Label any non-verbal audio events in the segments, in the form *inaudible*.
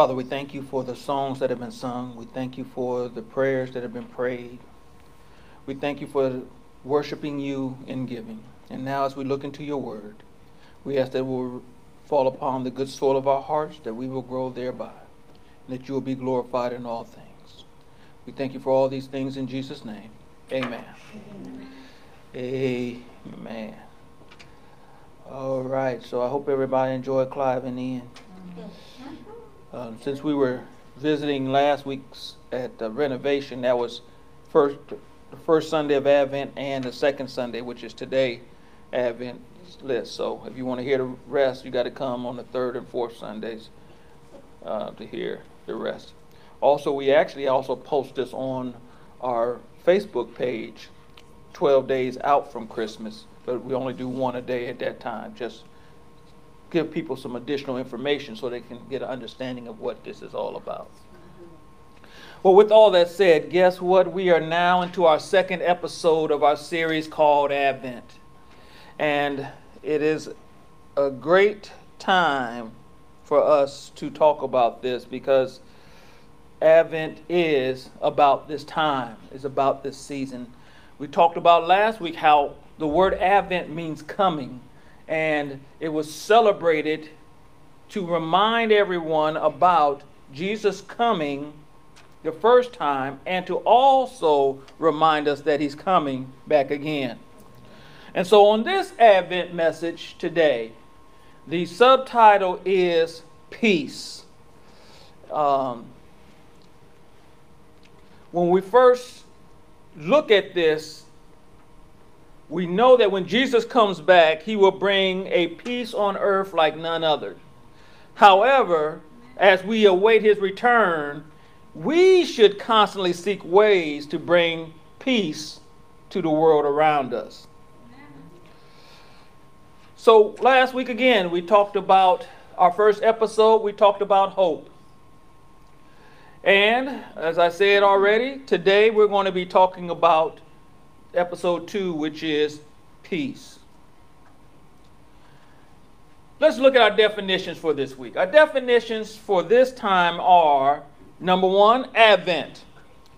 Father, we thank you for the songs that have been sung. We thank you for the prayers that have been prayed. We thank you for worshiping you in giving. And now, as we look into your word, we ask that it will fall upon the good soil of our hearts, that we will grow thereby, and that you will be glorified in all things. We thank you for all these things in Jesus' name. Amen. Amen. Amen. All right, so I hope everybody enjoyed Clive in the end. Um, since we were visiting last week's at the renovation, that was first the first Sunday of Advent and the second Sunday, which is today, Advent list. So if you want to hear the rest, you got to come on the third and fourth Sundays uh, to hear the rest. Also, we actually also post this on our Facebook page, 12 days out from Christmas, but we only do one a day at that time. Just give people some additional information so they can get an understanding of what this is all about. Well, with all that said, guess what? We are now into our second episode of our series called Advent. And it is a great time for us to talk about this because Advent is about this time, is about this season. We talked about last week how the word Advent means coming and it was celebrated to remind everyone about Jesus coming the first time and to also remind us that he's coming back again. And so on this Advent message today, the subtitle is Peace. Um, when we first look at this, we know that when Jesus comes back, he will bring a peace on earth like none other. However, as we await his return, we should constantly seek ways to bring peace to the world around us. So, last week again, we talked about our first episode, we talked about hope. And as I said already, today we're going to be talking about episode two, which is peace. Let's look at our definitions for this week. Our definitions for this time are number one, Advent.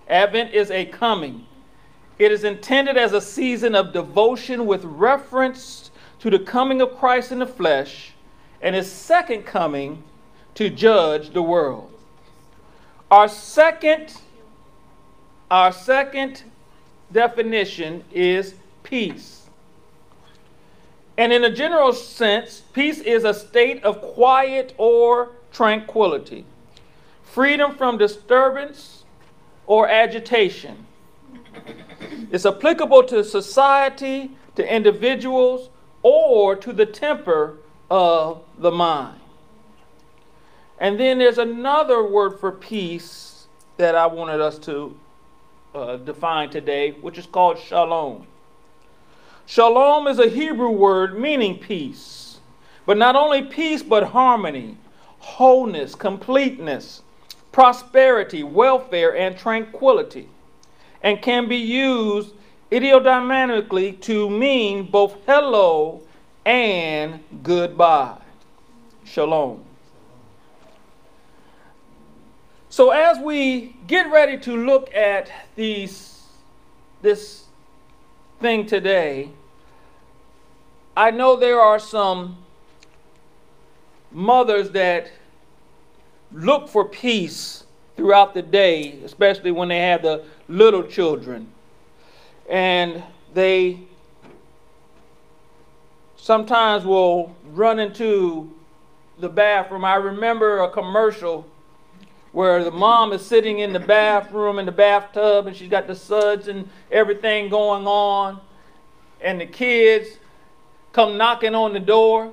Advent is a coming. It is intended as a season of devotion with reference to the coming of Christ in the flesh and his second coming to judge the world. Our second our second definition is peace. And in a general sense, peace is a state of quiet or tranquility, freedom from disturbance or agitation. It's applicable to society, to individuals, or to the temper of the mind. And then there's another word for peace that I wanted us to uh, defined today, which is called shalom. Shalom is a Hebrew word meaning peace, but not only peace, but harmony, wholeness, completeness, prosperity, welfare, and tranquility, and can be used idiodynamically to mean both hello and goodbye. Shalom. So as we get ready to look at these, this thing today, I know there are some mothers that look for peace throughout the day, especially when they have the little children. And they sometimes will run into the bathroom. I remember a commercial where the mom is sitting in the bathroom in the bathtub and she's got the suds and everything going on. And the kids come knocking on the door.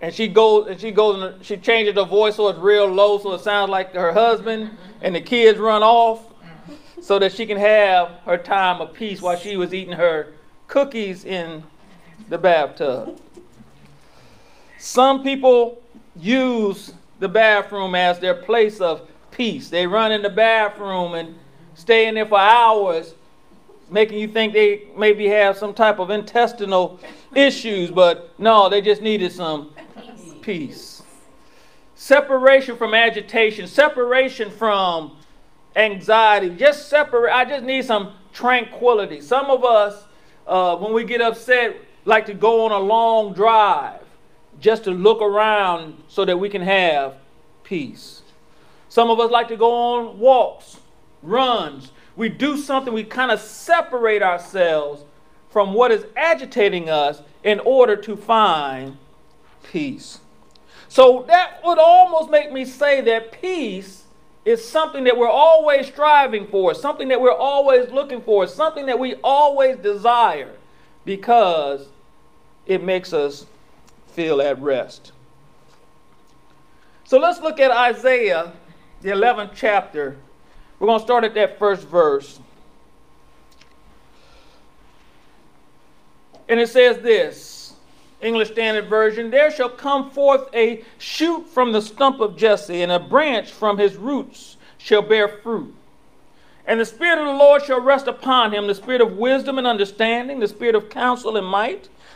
And she goes and she goes and she changes her voice so it's real low so it sounds like her husband. And the kids run off so that she can have her time of peace while she was eating her cookies in the bathtub. Some people use the bathroom as their place of peace. They run in the bathroom and stay in there for hours, making you think they maybe have some type of intestinal issues, but no, they just needed some peace. separation from agitation, separation from anxiety. Just separate. I just need some tranquility. Some of us, uh, when we get upset, like to go on a long drive just to look around so that we can have peace. Some of us like to go on walks, runs. We do something, we kind of separate ourselves from what is agitating us in order to find peace. So that would almost make me say that peace is something that we're always striving for, something that we're always looking for, something that we always desire because it makes us feel at rest. So let's look at Isaiah, the 11th chapter. We're going to start at that first verse. And it says this English Standard Version There shall come forth a shoot from the stump of Jesse, and a branch from his roots shall bear fruit. And the Spirit of the Lord shall rest upon him the Spirit of wisdom and understanding, the Spirit of counsel and might,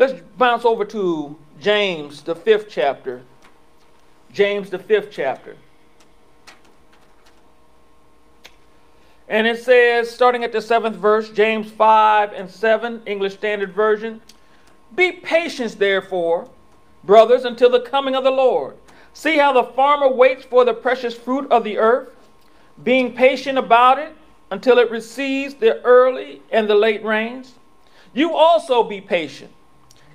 Let's bounce over to James, the fifth chapter. James, the fifth chapter. And it says, starting at the seventh verse, James 5 and 7, English Standard Version Be patient, therefore, brothers, until the coming of the Lord. See how the farmer waits for the precious fruit of the earth, being patient about it until it receives the early and the late rains. You also be patient.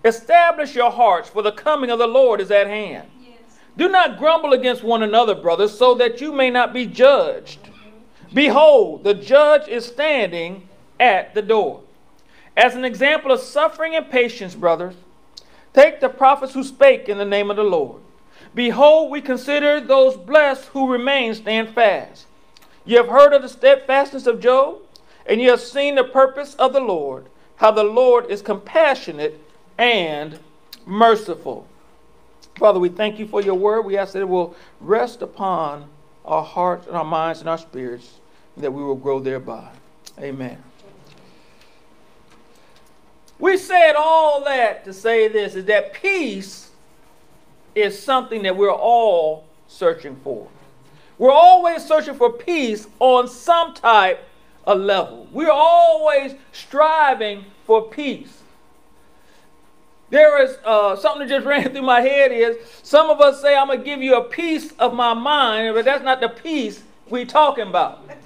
Establish your hearts, for the coming of the Lord is at hand. Yes. Do not grumble against one another, brothers, so that you may not be judged. Behold, the judge is standing at the door. As an example of suffering and patience, brothers, take the prophets who spake in the name of the Lord. Behold, we consider those blessed who remain stand fast. You have heard of the steadfastness of Job, and you have seen the purpose of the Lord, how the Lord is compassionate and merciful. Father, we thank you for your word. We ask that it will rest upon our hearts and our minds and our spirits, and that we will grow thereby. Amen. We said all that to say this is that peace is something that we're all searching for. We're always searching for peace on some type of level. We're always striving for peace. There is uh, something that just *laughs* ran through my head is some of us say, I'm going to give you a piece of my mind, but that's not the peace we're talking about. *laughs*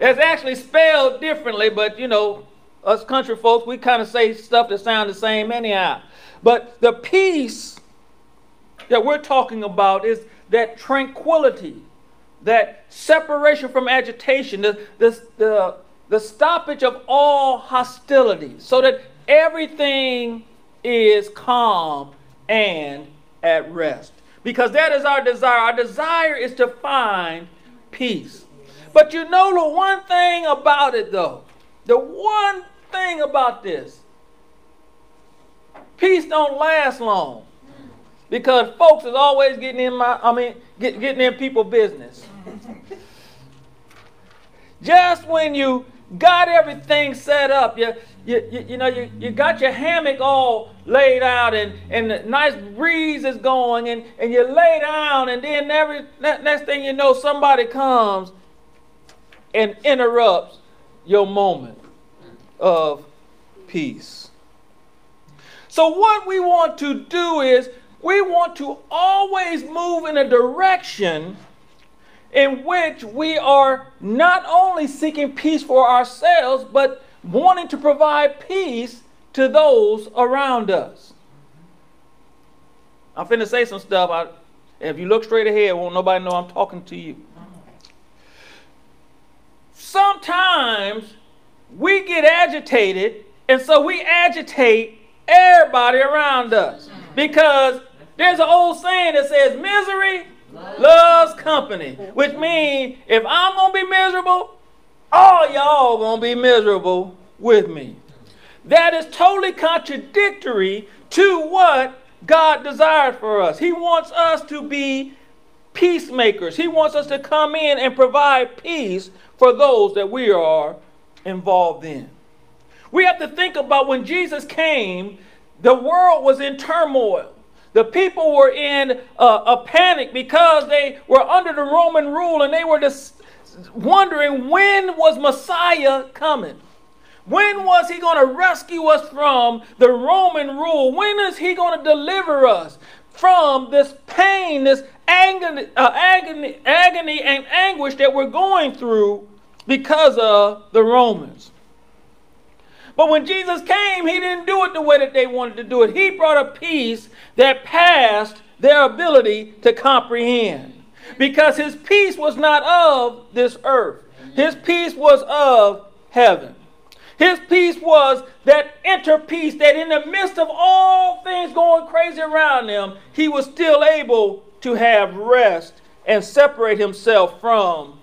It's actually spelled differently, but you know, us country folks, we kind of say stuff that sound the same anyhow. But the peace that we're talking about is that tranquility, that separation from agitation, the, the, the, the stoppage of all hostility, so that everything is calm and at rest. Because that is our desire. Our desire is to find peace. But you know the one thing about it, though, the one thing about this, peace don't last long. Because folks is always getting in my, I mean, get, getting in people business. *laughs* Just when you got everything set up, you, you, you, you know, you, you got your hammock all laid out and, and the nice breeze is going and, and you lay down and then every next thing you know, somebody comes and interrupts your moment of peace. So, what we want to do is we want to always move in a direction in which we are not only seeking peace for ourselves, but wanting to provide peace to those around us. I'm finna say some stuff. I, if you look straight ahead, won't nobody know I'm talking to you. Sometimes we get agitated, and so we agitate everybody around us because there's an old saying that says, misery loves company, which means if I'm to be miserable, all y'all to be miserable with me. That is totally contradictory to what God desired for us. He wants us to be peacemakers. He wants us to come in and provide peace for those that we are involved in. We have to think about when Jesus came, the world was in turmoil. The people were in a, a panic because they were under the Roman rule and they were just wondering when was Messiah coming? When was he going to rescue us from the Roman rule? When is he going to deliver us from this pain, this agony, uh, agony, agony and anguish that we're going through because of the Romans? But when Jesus came, he didn't do it the way that they wanted to do it. He brought a peace that passed their ability to comprehend. Because his peace was not of this earth, his peace was of heaven. His peace was that inner peace that in the midst of all things going crazy around him, he was still able to have rest and separate himself from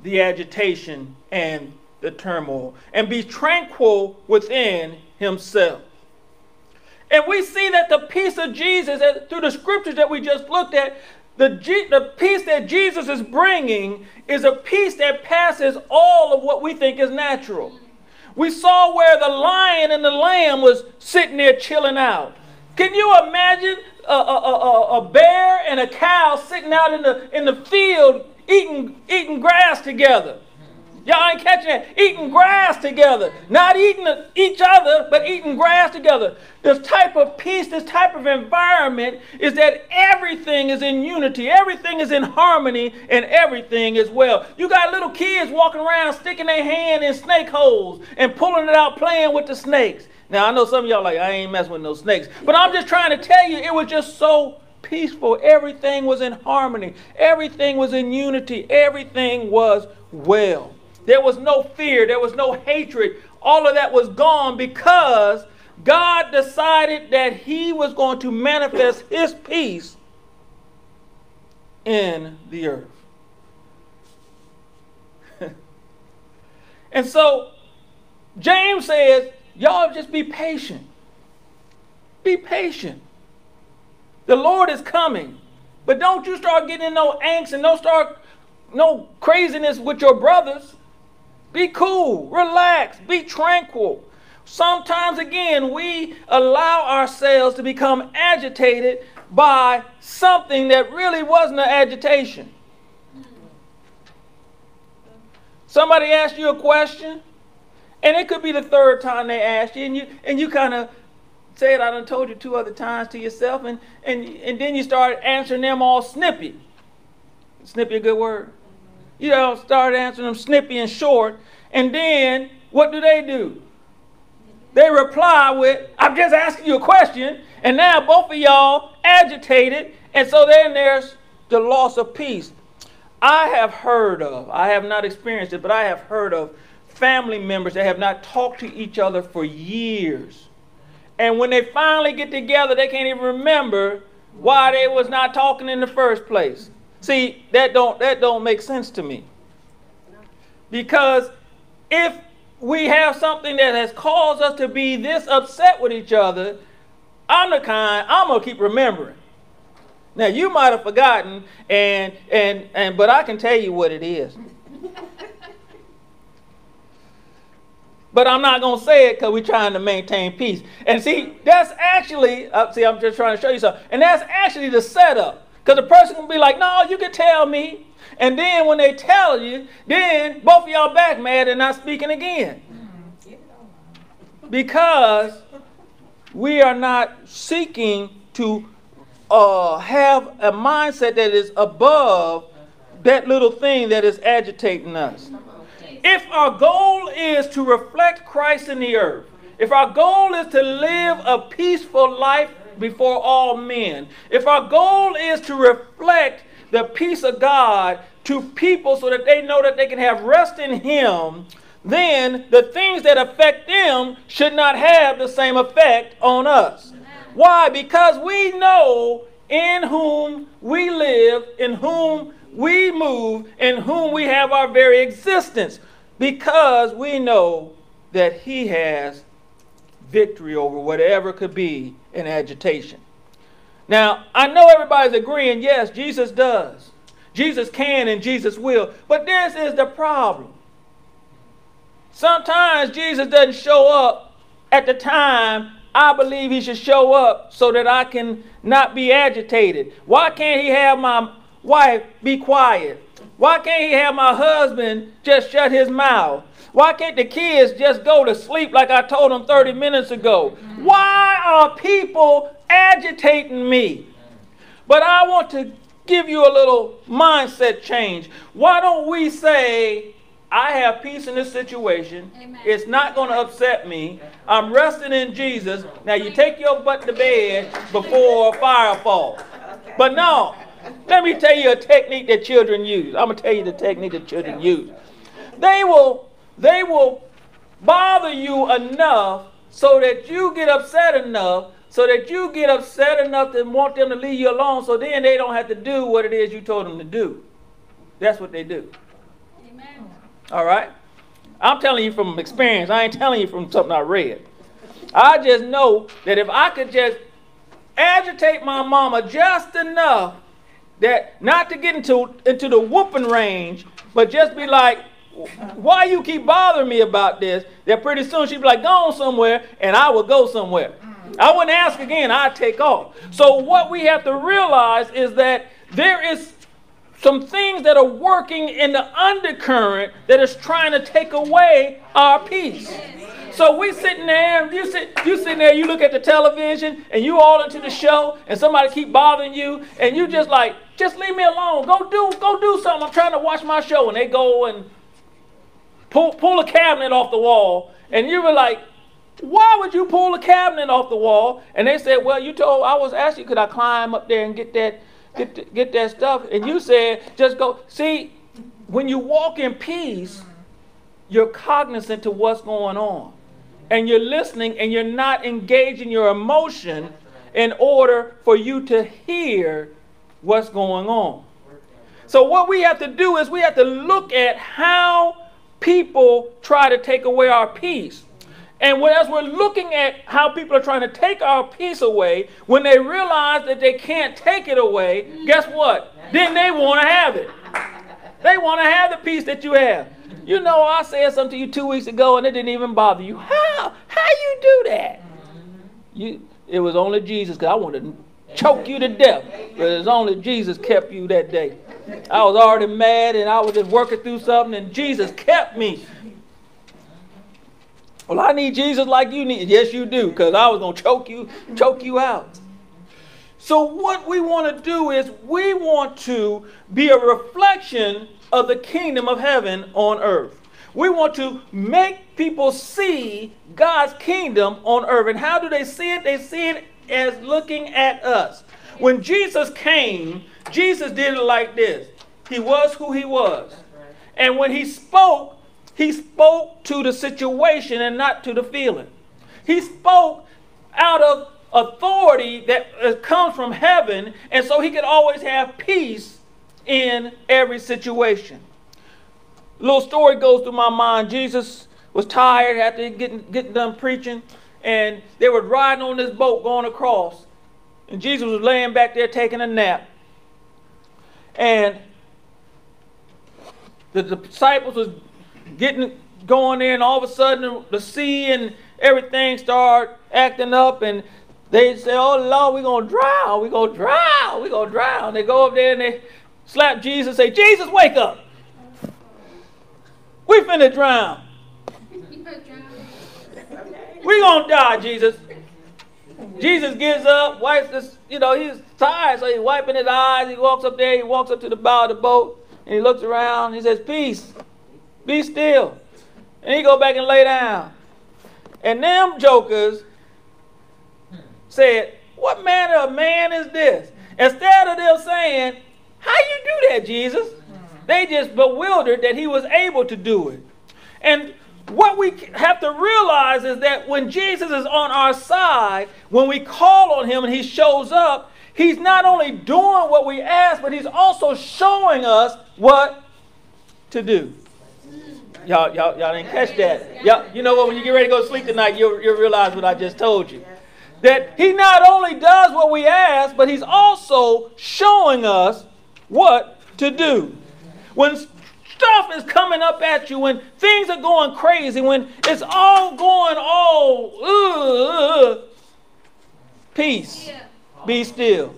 the agitation and the turmoil and be tranquil within himself. And we see that the peace of Jesus, through the scriptures that we just looked at, the, the peace that Jesus is bringing is a peace that passes all of what we think is natural. We saw where the lion and the lamb was sitting there chilling out. Can you imagine a, a, a, a bear and a cow sitting out in the, in the field eating, eating grass together? Y'all ain't catching it. Eating grass together. Not eating each other, but eating grass together. This type of peace, this type of environment is that everything is in unity, everything is in harmony, and everything is well. You got little kids walking around sticking their hand in snake holes and pulling it out, playing with the snakes. Now, I know some of y'all like, I ain't messing with no snakes. But I'm just trying to tell you, it was just so peaceful. Everything was in harmony, everything was in unity, everything was well. There was no fear. There was no hatred. All of that was gone because God decided that He was going to manifest His peace in the earth. *laughs* and so James says, Y'all just be patient. Be patient. The Lord is coming. But don't you start getting no angst and don't start no craziness with your brothers. Be cool, relax, be tranquil. Sometimes, again, we allow ourselves to become agitated by something that really wasn't an agitation. Somebody asked you a question, and it could be the third time they asked you, and you and you kind of said, I done told you two other times to yourself, and, and, and then you start answering them all snippy. Snippy a good word? You know, start answering them snippy and short. And then what do they do? They reply with, I'm just asking you a question. And now both of y'all agitated. And so then there's the loss of peace. I have heard of, I have not experienced it, but I have heard of family members that have not talked to each other for years. And when they finally get together, they can't even remember why they was not talking in the first place. See, that don't that don't make sense to me. Because if we have something that has caused us to be this upset with each other, I'm the kind I'm gonna keep remembering. Now you might have forgotten, and and and but I can tell you what it is. but I'm not to say it because we're trying to maintain peace. And see, that's actually, uh, see, I'm just trying to show you something. And that's actually the setup. Because the person will be like, no, you can tell me. And then when they tell you, then both of y'all back mad and not speaking again. Because we are not seeking to uh, have a mindset that is above that little thing that is agitating us. If our goal is to reflect Christ in the earth, if our goal is to live a peaceful life before all men, if our goal is to reflect the peace of God to people so that they know that they can have rest in Him, then the things that affect them should not have the same effect on us. Why? Because we know in whom we live, in whom we move, in whom we have our very existence, because we know that He has victory over whatever could be in agitation. Now, I know everybody's agreeing, yes, Jesus does. Jesus can and Jesus will. But this is the problem. Sometimes Jesus doesn't show up at the time I believe he should show up so that I can not be agitated. Why can't he have my wife be quiet? Why can't he have my husband just shut his mouth? Why can't the kids just go to sleep like I told them 30 minutes ago? Why are people agitating me? But I want to give you a little mindset change. Why don't we say, I have peace in this situation. Amen. It's not going to upset me. I'm resting in Jesus. Now you take your butt to bed before fire falls. But no, let me tell you a technique that children use. I'm gonna tell you the technique that children use. They will they will bother you enough so that you get upset enough so that you get upset enough to want them to leave you alone so then they don't have to do what it is you told them to do. That's what they do. Amen. All right? I'm telling you from experience. I ain't telling you from something I read. I just know that if I could just agitate my mama just enough that not to get into into the whooping range, but just be like, why you keep bothering me about this? That pretty soon she'd be like, gone somewhere, and I would go somewhere. I wouldn't ask again, I'd take off. So what we have to realize is that there is some things that are working in the undercurrent that is trying to take away our peace. So we sitting there, you sit, you sitting there, you look at the television, and you all into the show, and somebody keep bothering you, and you just like, just leave me alone. Go do, go do something. I'm trying to watch my show, and they go and pull pull a cabinet off the wall, and you were like, why would you pull a cabinet off the wall? And they said, well, you told I was asking, could I climb up there and get that get get that stuff? And you said, just go. See, when you walk in peace, you're cognizant to what's going on and you're listening and you're not engaging your emotion in order for you to hear what's going on. So, what we have to do is we have to look at how people try to take away our peace. And as we're looking at how people are trying to take our peace away, when they realize that they can't take it away, guess what? Then they want to have it. They want to have the peace that you have. You know, I said something to you two weeks ago and it didn't even bother you. How? How you do that? You, it was only Jesus because I wanted to choke you to death. But it's only Jesus kept you that day. I was already mad and I was just working through something and Jesus kept me. Well, I need Jesus like you need. Yes, you do, because I was gonna choke you, choke you out. So what we want to do is we want to be a reflection of the kingdom of heaven on earth. We want to make people see God's kingdom on earth. And how do they see it? They see it as looking at us. When Jesus came, Jesus did it like this He was who He was. And when He spoke, He spoke to the situation and not to the feeling. He spoke out of authority that uh, comes from heaven, and so He could always have peace in every situation. Little story goes through my mind. Jesus was tired after getting, getting done preaching, and they were riding on this boat going across. And Jesus was laying back there taking a nap. And the disciples was getting going in, all of a sudden the sea and everything start acting up, and they say, "Oh Lord, we're gonna drown. We're gonna drown. We're gonna drown." They go up there and they slap Jesus, say, "Jesus, wake up. We finna drown. *laughs* We gonna die, Jesus." Jesus gives up, wipes this, you know, he's tired, so he's wiping his eyes. He walks up there, he walks up to the bow of the boat, and he looks around. He says, Peace, be still. And he go back and lay down. And them jokers said, What manner of man is this? Instead of them saying, How you do that, Jesus? They just bewildered that he was able to do it. And what we have to realize is that when Jesus is on our side, when we call on him and he shows up, he's not only doing what we ask, but he's also showing us what to do. Y'all, y'all, y'all didn't catch that. Y'all, you know what? When you get ready to go to sleep tonight, you'll, you'll realize what I just told you. That he not only does what we ask, but he's also showing us what to do. When stuff is coming up at you, when things are going crazy, when it's all going all, uh, peace, be still.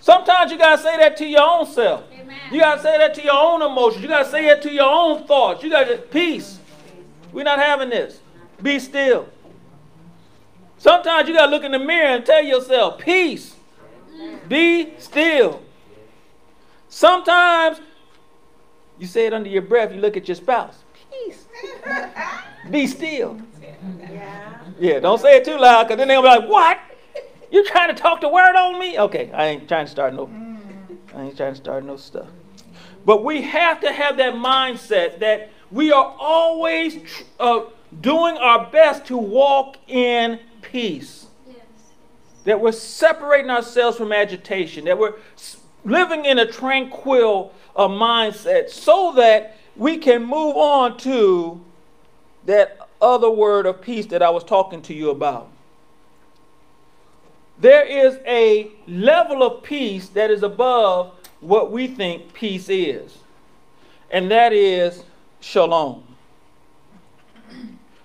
Sometimes you got to say that to your own self. You got to say that to your own emotions. You got to say it to your own thoughts. You got to, peace. We're not having this. Be still. Sometimes you got to look in the mirror and tell yourself, peace. Be still. Sometimes you say it under your breath, you look at your spouse. Peace. *laughs* Be still. Yeah. Yeah, don't say it too loud because then they'll be like, what? You trying to talk the word on me? Okay, I ain't trying to start no I ain't trying to start no stuff. But we have to have that mindset that we are always uh, doing our best to walk in peace. Yes. That we're separating ourselves from agitation, that we're living in a tranquil uh, mindset so that we can move on to that other word of peace that I was talking to you about. There is a level of peace that is above what we think peace is, and that is shalom.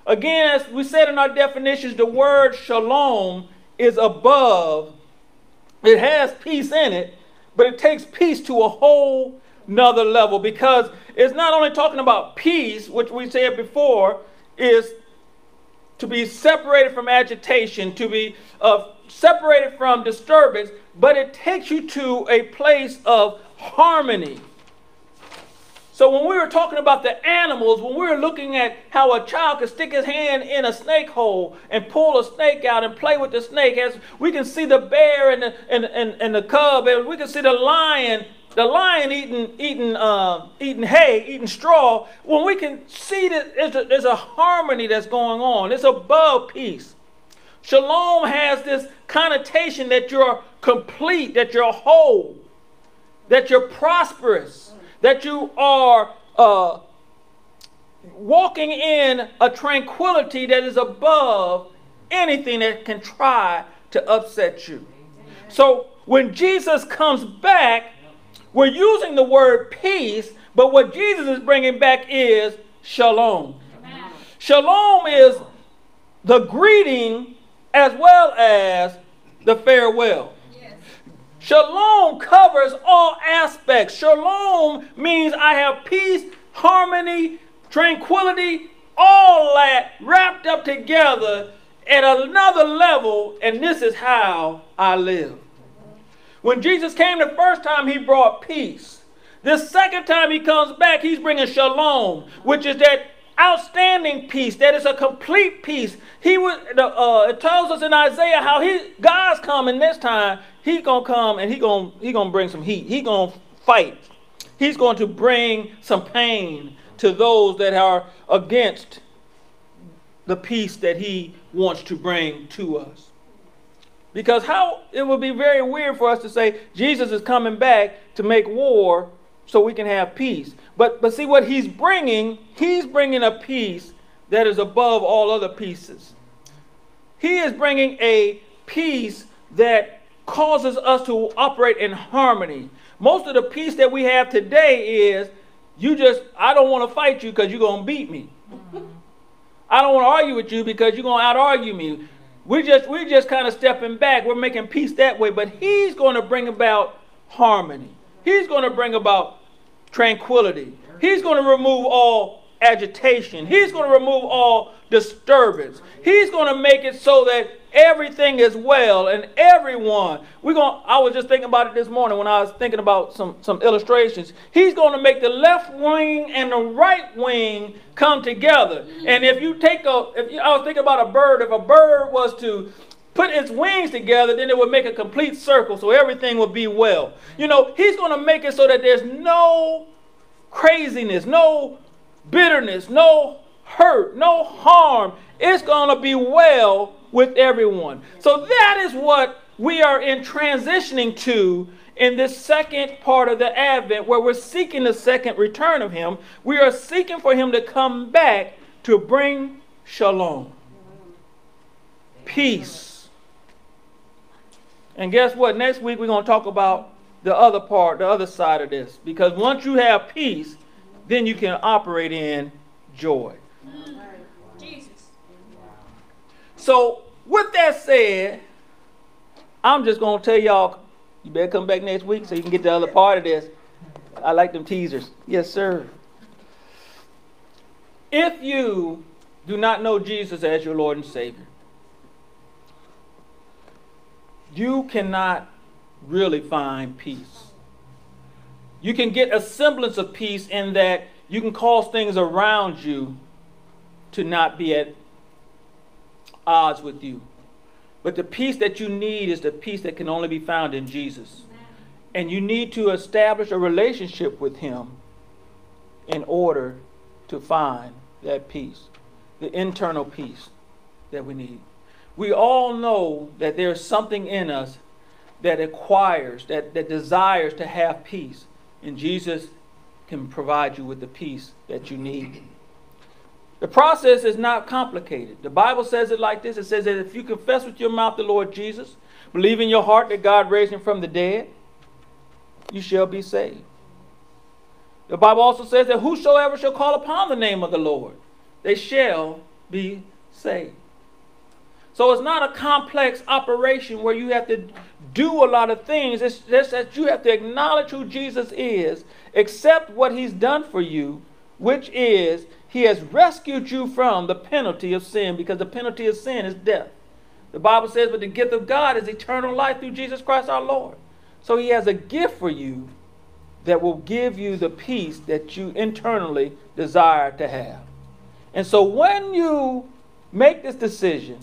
Again, as we said in our definitions, the word shalom is above, it has peace in it, but it takes peace to a whole nother level because it's not only talking about peace, which we said before, is to be separated from agitation, to be uh, separated from disturbance, but it takes you to a place of harmony. So when we were talking about the animals, when we were looking at how a child could stick his hand in a snake hole and pull a snake out and play with the snake, as we can see the bear and the, and, and, and the cub, and we can see the lion, the lion eating eating uh, eating hay, eating straw. When we can see that there's a, there's a harmony that's going on, it's above peace. Shalom has this connotation that you're complete, that you're whole, that you're prosperous that you are uh, walking in a tranquility that is above anything that can try to upset you. So when Jesus comes back, we're using the word peace, but what Jesus is bringing back is shalom. Shalom is the greeting as well as the farewell. Shalom covers all aspects. Shalom means I have peace, harmony, tranquility, all that wrapped up together at another level, and this is how I live. When Jesus came the first time, he brought peace. This second time he comes back, he's bringing shalom, which is that outstanding peace, that is a complete peace. He was, uh, it tells us in Isaiah how he God's coming this time he gonna come and he gonna he gonna bring some heat. He gonna fight. He's going to bring some pain to those that are against the peace that he wants to bring to us. Because how it would be very weird for us to say Jesus is coming back to make war so we can have peace. But but see what he's bringing, he's bringing a peace that is above all other pieces. He is bringing a peace that causes us to operate in harmony. Most of the peace that we have today is You just, I don't want to fight you because you're going to beat me. I don't want to argue with you because you're going to out argue me. We just, we're just kind of stepping back. We're making peace that way. But he's going to bring about harmony. He's going to bring about tranquility. He's going to remove all agitation. He's going to remove all disturbance. He's going to make it so that everything is well and everyone. We're going I was just thinking about it this morning when I was thinking about some some illustrations. He's going to make the left wing and the right wing come together. And if you take a if you, I was thinking about a bird, if a bird was to put its wings together, then it would make a complete circle so everything would be well. You know, he's going to make it so that there's no craziness, no bitterness, no hurt, no harm. It's going to be well with everyone. So that is what we are in transitioning to in this second part of the Advent, where we're seeking the second return of Him. We are seeking for Him to come back to bring shalom, peace. And guess what? Next week we're going to talk about the other part, the other side of this. Because once you have peace, then you can operate in joy. Jesus. So, with that said, I'm just going to tell y'all, you better come back next week so you can get the other part of this. I like them teasers. Yes, sir. If you do not know Jesus as your Lord and Savior, you cannot really find peace. You can get a semblance of peace in that you can cause things around you to not be at odds with you. But the peace that you need is the peace that can only be found in Jesus. And you need to establish a relationship with Him in order to find that peace, the internal peace that we need. We all know that there's something in us that acquires, that, that desires to have peace. And Jesus can provide you with the peace that you need. The process is not complicated. The Bible says it like this it says that if you confess with your mouth the Lord Jesus, believe in your heart that God raised him from the dead, you shall be saved. The Bible also says that whosoever shall call upon the name of the Lord, they shall be saved. So it's not a complex operation where you have to do a lot of things. It's just that you have to acknowledge who Jesus is, accept what he's done for you, which is he has rescued you from the penalty of sin because the penalty of sin is death. The Bible says, but the gift of God is eternal life through Jesus Christ our Lord. So he has a gift for you that will give you the peace that you internally desire to have. And so when you make this decision,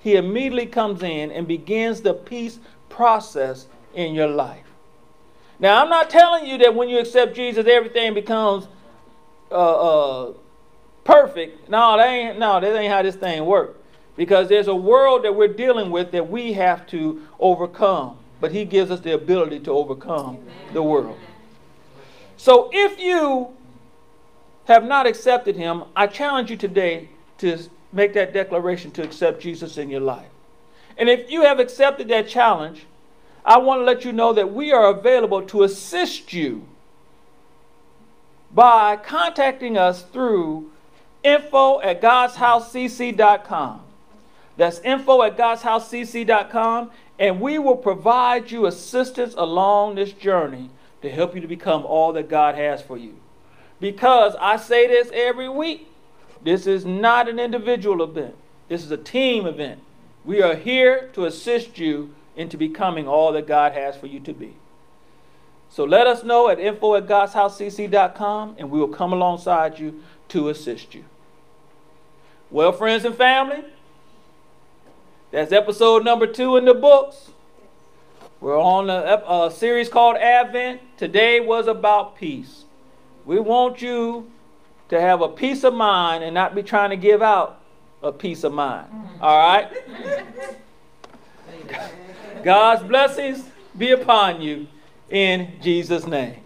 he immediately comes in and begins the peace process in your life. Now, I'm not telling you that when you accept Jesus, everything becomes uh, uh, perfect. No, that ain't, no, that ain't how this thing works. Because there's a world that we're dealing with that we have to overcome. But He gives us the ability to overcome Amen. the world. So if you have not accepted Him, I challenge you today to make that declaration to accept Jesus in your life. And if you have accepted that challenge, I want to let you know that we are available to assist you by contacting us through info at godshousecc.com. That's info at godshousecc.com, and we will provide you assistance along this journey to help you to become all that God has for you. Because I say this every week this is not an individual event, this is a team event. We are here to assist you into becoming all that God has for you to be. So let us know at info at godshousecc.com and we will come alongside you to assist you. Well, friends and family, that's episode number two in the books. We're on a, a series called Advent. Today was about peace. We want you to have a peace of mind and not be trying to give out a peace of mind. All right? God's blessings be upon you in Jesus' name.